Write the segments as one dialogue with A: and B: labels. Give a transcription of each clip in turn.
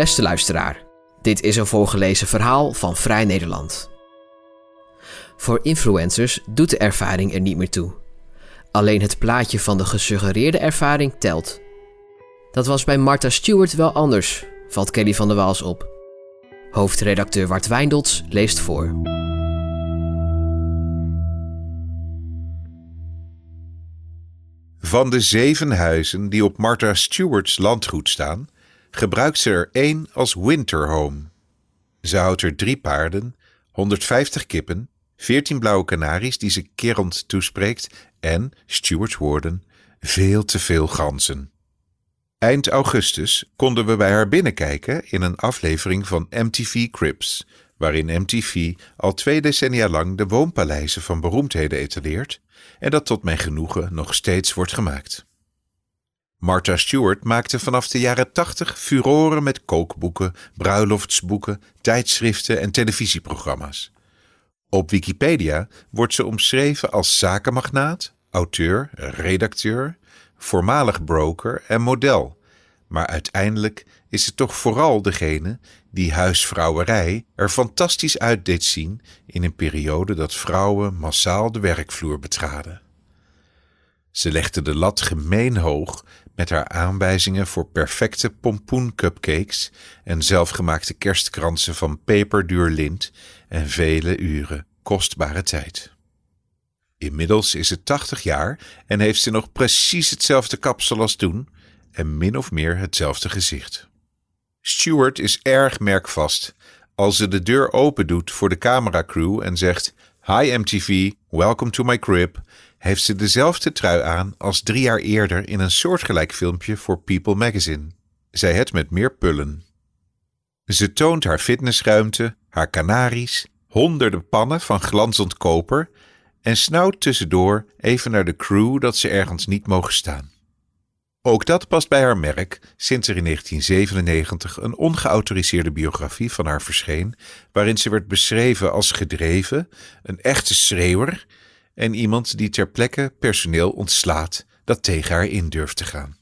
A: Beste luisteraar, dit is een voorgelezen verhaal van Vrij Nederland. Voor influencers doet de ervaring er niet meer toe. Alleen het plaatje van de gesuggereerde ervaring telt. Dat was bij Martha Stewart wel anders, valt Kelly van der Waals op. Hoofdredacteur Wart Wijndels leest voor.
B: Van de zeven huizen die op Martha Stewart's landgoed staan, gebruikt ze er één als winterhome. Ze houdt er drie paarden, 150 kippen, 14 blauwe kanaries die ze kerend toespreekt en, Stewart's woorden, veel te veel ganzen. Eind augustus konden we bij haar binnenkijken in een aflevering van MTV Cribs, waarin MTV al twee decennia lang de woonpaleizen van beroemdheden etaleert en dat tot mijn genoegen nog steeds wordt gemaakt. Martha Stewart maakte vanaf de jaren tachtig furoren met kookboeken, bruiloftsboeken, tijdschriften en televisieprogramma's. Op Wikipedia wordt ze omschreven als zakenmagnaat, auteur, redacteur, voormalig broker en model. Maar uiteindelijk is ze toch vooral degene die huisvrouwerij er fantastisch uit deed zien in een periode dat vrouwen massaal de werkvloer betraden. Ze legde de lat gemeen hoog met haar aanwijzingen voor perfecte pompoencupcakes en zelfgemaakte kerstkransen van peperduur lint en vele uren kostbare tijd. Inmiddels is ze 80 jaar en heeft ze nog precies hetzelfde kapsel als toen en min of meer hetzelfde gezicht. Stewart is erg merkvast. Als ze de deur open doet voor de cameracrew en zegt: Hi MTV, welcome to my crib, heeft ze dezelfde trui aan als drie jaar eerder in een soortgelijk filmpje voor People magazine. Zij het met meer pullen. Ze toont haar fitnessruimte, haar kanaries, honderden pannen van glanzend koper en snauwt tussendoor even naar de crew dat ze ergens niet mogen staan. Ook dat past bij haar merk sinds er in 1997 een ongeautoriseerde biografie van haar verscheen, waarin ze werd beschreven als gedreven, een echte schreeuwer en iemand die ter plekke personeel ontslaat dat tegen haar in durft te gaan.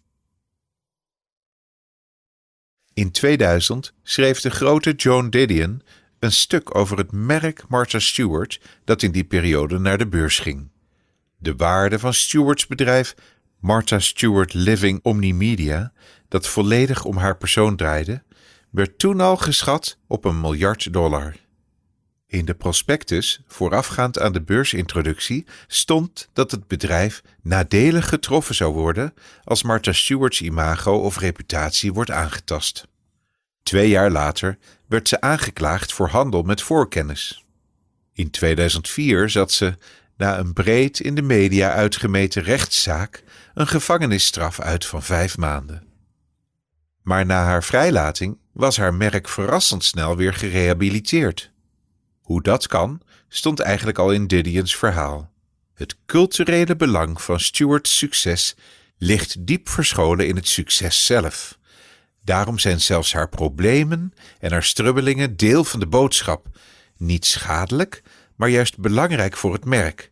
B: In 2000 schreef de grote Joan Didion een stuk over het merk Martha Stewart dat in die periode naar de beurs ging. De waarde van Stewart's bedrijf Martha Stewart Living Omnimedia, dat volledig om haar persoon draaide, werd toen al geschat op een miljard dollar. In de prospectus, voorafgaand aan de beursintroductie, stond dat het bedrijf nadelig getroffen zou worden als Martha Stewart's imago of reputatie wordt aangetast. Twee jaar later werd ze aangeklaagd voor handel met voorkennis. In 2004 zat ze, na een breed in de media uitgemeten rechtszaak, een gevangenisstraf uit van vijf maanden. Maar na haar vrijlating was haar merk verrassend snel weer gerehabiliteerd. Hoe dat kan, stond eigenlijk al in Didion's verhaal. Het culturele belang van Stewart's succes ligt diep verscholen in het succes zelf. Daarom zijn zelfs haar problemen en haar strubbelingen deel van de boodschap. Niet schadelijk, maar juist belangrijk voor het merk.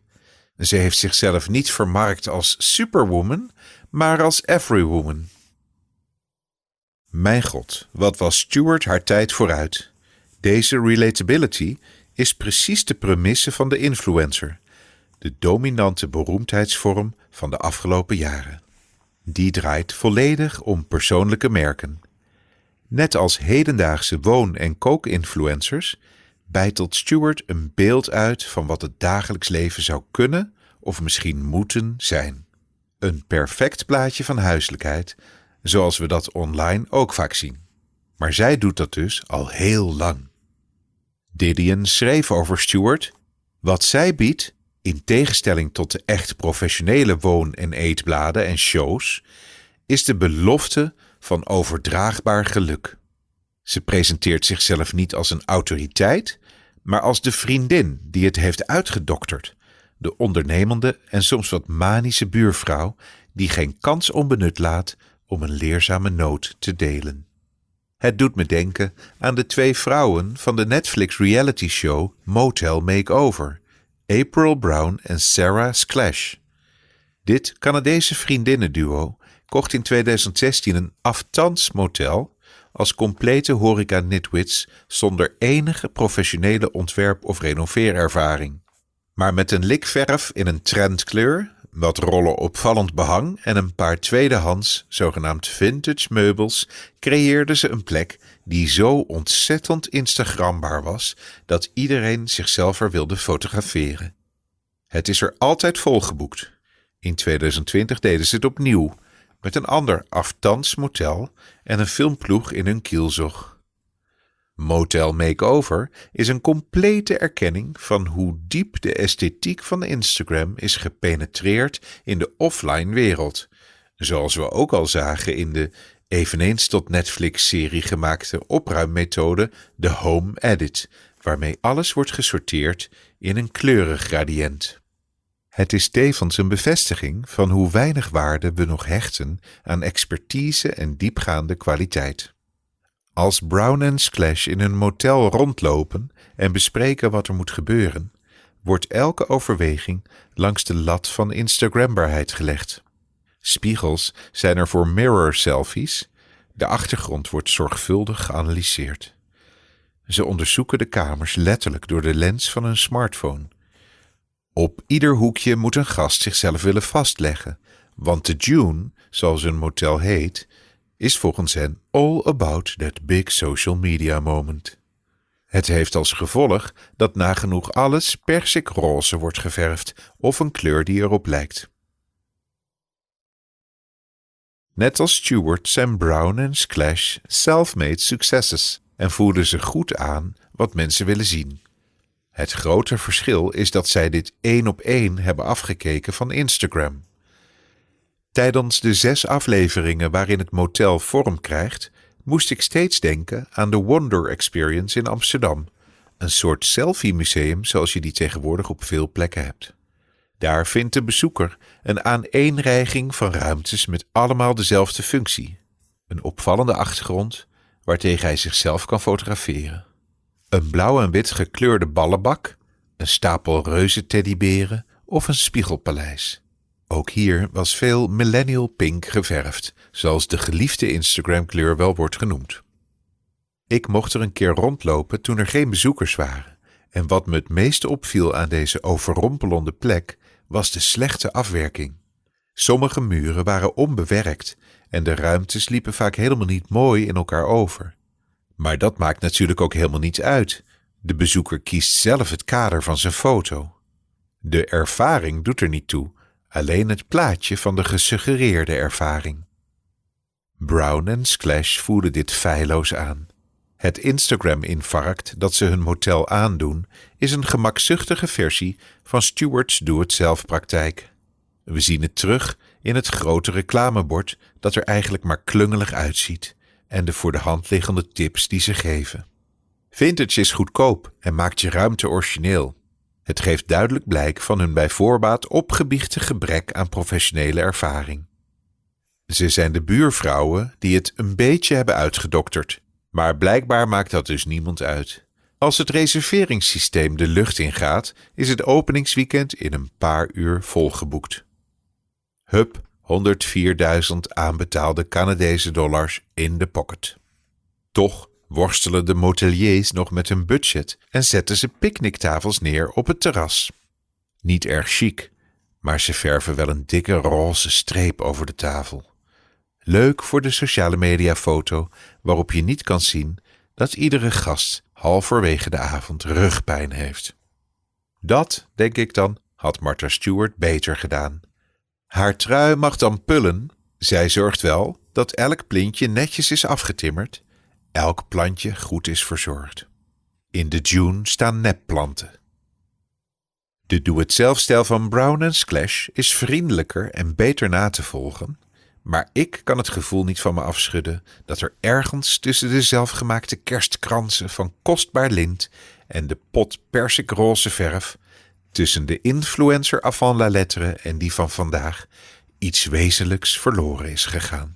B: Ze heeft zichzelf niet vermarkt als superwoman, maar als everywoman. Mijn god, wat was Stewart haar tijd vooruit. Deze relatability is precies de premisse van de influencer, de dominante beroemdheidsvorm van de afgelopen jaren. Die draait volledig om persoonlijke merken. Net als hedendaagse woon- en kookinfluencers bijtelt Stewart een beeld uit van wat het dagelijks leven zou kunnen of misschien moeten zijn. Een perfect plaatje van huiselijkheid, zoals we dat online ook vaak zien. Maar zij doet dat dus al heel lang. Didion schreef over Stewart: Wat zij biedt, in tegenstelling tot de echt professionele woon- en eetbladen en shows, is de belofte van overdraagbaar geluk. Ze presenteert zichzelf niet als een autoriteit, maar als de vriendin die het heeft uitgedokterd, de ondernemende en soms wat manische buurvrouw die geen kans onbenut laat om een leerzame noot te delen. Het doet me denken aan de twee vrouwen van de Netflix reality show Motel Makeover, April Brown en Sarah Sklash. Dit Canadese vriendinnenduo kocht in 2016 een aftans motel als complete horeca-nitwits zonder enige professionele ontwerp- of renoveerervaring. Maar met een likverf in een trendkleur, wat rollen opvallend behang en een paar tweedehands, zogenaamd vintage meubels, creëerden ze een plek die zo ontzettend Instagrambaar was dat iedereen zichzelf er wilde fotograferen. Het is er altijd volgeboekt. In 2020 deden ze het opnieuw, met een ander aftans motel en een filmploeg in hun kielzog. Motel Makeover is een complete erkenning van hoe diep de esthetiek van Instagram is gepenetreerd in de offline wereld, zoals we ook al zagen in de eveneens tot Netflix-serie gemaakte opruimmethode de Home Edit, waarmee alles wordt gesorteerd in een kleurengradient. Het is tevens een bevestiging van hoe weinig waarde we nog hechten aan expertise en diepgaande kwaliteit. Als Brown en Splash in een motel rondlopen en bespreken wat er moet gebeuren, wordt elke overweging langs de lat van Instagrambaarheid gelegd. Spiegels zijn er voor mirror selfies. De achtergrond wordt zorgvuldig geanalyseerd. Ze onderzoeken de kamers letterlijk door de lens van een smartphone. Op ieder hoekje moet een gast zichzelf willen vastleggen, want de June, zoals een motel heet, is volgens hen all about that big social media moment. Het heeft als gevolg dat nagenoeg alles persikroze wordt geverfd of een kleur die erop lijkt. Net als Stewart zijn Brown en Splash self-made successes en voelen ze goed aan wat mensen willen zien. Het grote verschil is dat zij dit één op één hebben afgekeken van Instagram. Tijdens de zes afleveringen waarin het motel vorm krijgt, moest ik steeds denken aan de Wonder Experience in Amsterdam, een soort selfie-museum zoals je die tegenwoordig op veel plekken hebt. Daar vindt de bezoeker een aaneenreiging van ruimtes met allemaal dezelfde functie. Een opvallende achtergrond waartegen hij zichzelf kan fotograferen. Een blauw en wit gekleurde ballenbak, een stapel reuze teddyberen of een spiegelpaleis. Ook hier was veel millennial pink geverfd, zoals de geliefde Instagram-kleur wel wordt genoemd. Ik mocht er een keer rondlopen toen er geen bezoekers waren, en wat me het meeste opviel aan deze overrompelende plek was de slechte afwerking. Sommige muren waren onbewerkt en de ruimtes liepen vaak helemaal niet mooi in elkaar over. Maar dat maakt natuurlijk ook helemaal niets uit. De bezoeker kiest zelf het kader van zijn foto. De ervaring doet er niet toe alleen het plaatje van de gesuggereerde ervaring. Brown en Splash voelen dit feilloos aan. Het Instagram-infarct dat ze hun motel aandoen is een gemakzuchtige versie van Stewart's doe-het-zelf-praktijk. We zien het terug in het grote reclamebord dat er eigenlijk maar klungelig uitziet en de voor de hand liggende tips die ze geven. Vintage is goedkoop en maakt je ruimte origineel. Het geeft duidelijk blijk van hun bij voorbaat opgebiechte gebrek aan professionele ervaring. Ze zijn de buurvrouwen die het een beetje hebben uitgedokterd, maar blijkbaar maakt dat dus niemand uit. Als het reserveringssysteem de lucht ingaat, is het openingsweekend in een paar uur volgeboekt. Hup, 104.000 aanbetaalde Canadese dollars in de pocket. Toch worstelen de moteliers nog met hun budget en zetten ze picknicktafels neer op het terras. Niet erg chic, maar ze verven wel een dikke roze streep over de tafel. Leuk voor de sociale media foto waarop je niet kan zien dat iedere gast halverwege de avond rugpijn heeft. Dat, denk ik dan, had Martha Stewart beter gedaan. Haar trui mag dan pullen, zij zorgt wel dat elk plintje netjes is afgetimmerd elk plantje goed is verzorgd. In de June staan nepplanten. De doe-het-zelf-stijl van Brown en Splash is vriendelijker en beter na te volgen, maar ik kan het gevoel niet van me afschudden dat er ergens tussen de zelfgemaakte kerstkransen van kostbaar lint en de pot persikroze verf, tussen de influencer avant la lettre en die van vandaag, iets wezenlijks verloren is gegaan.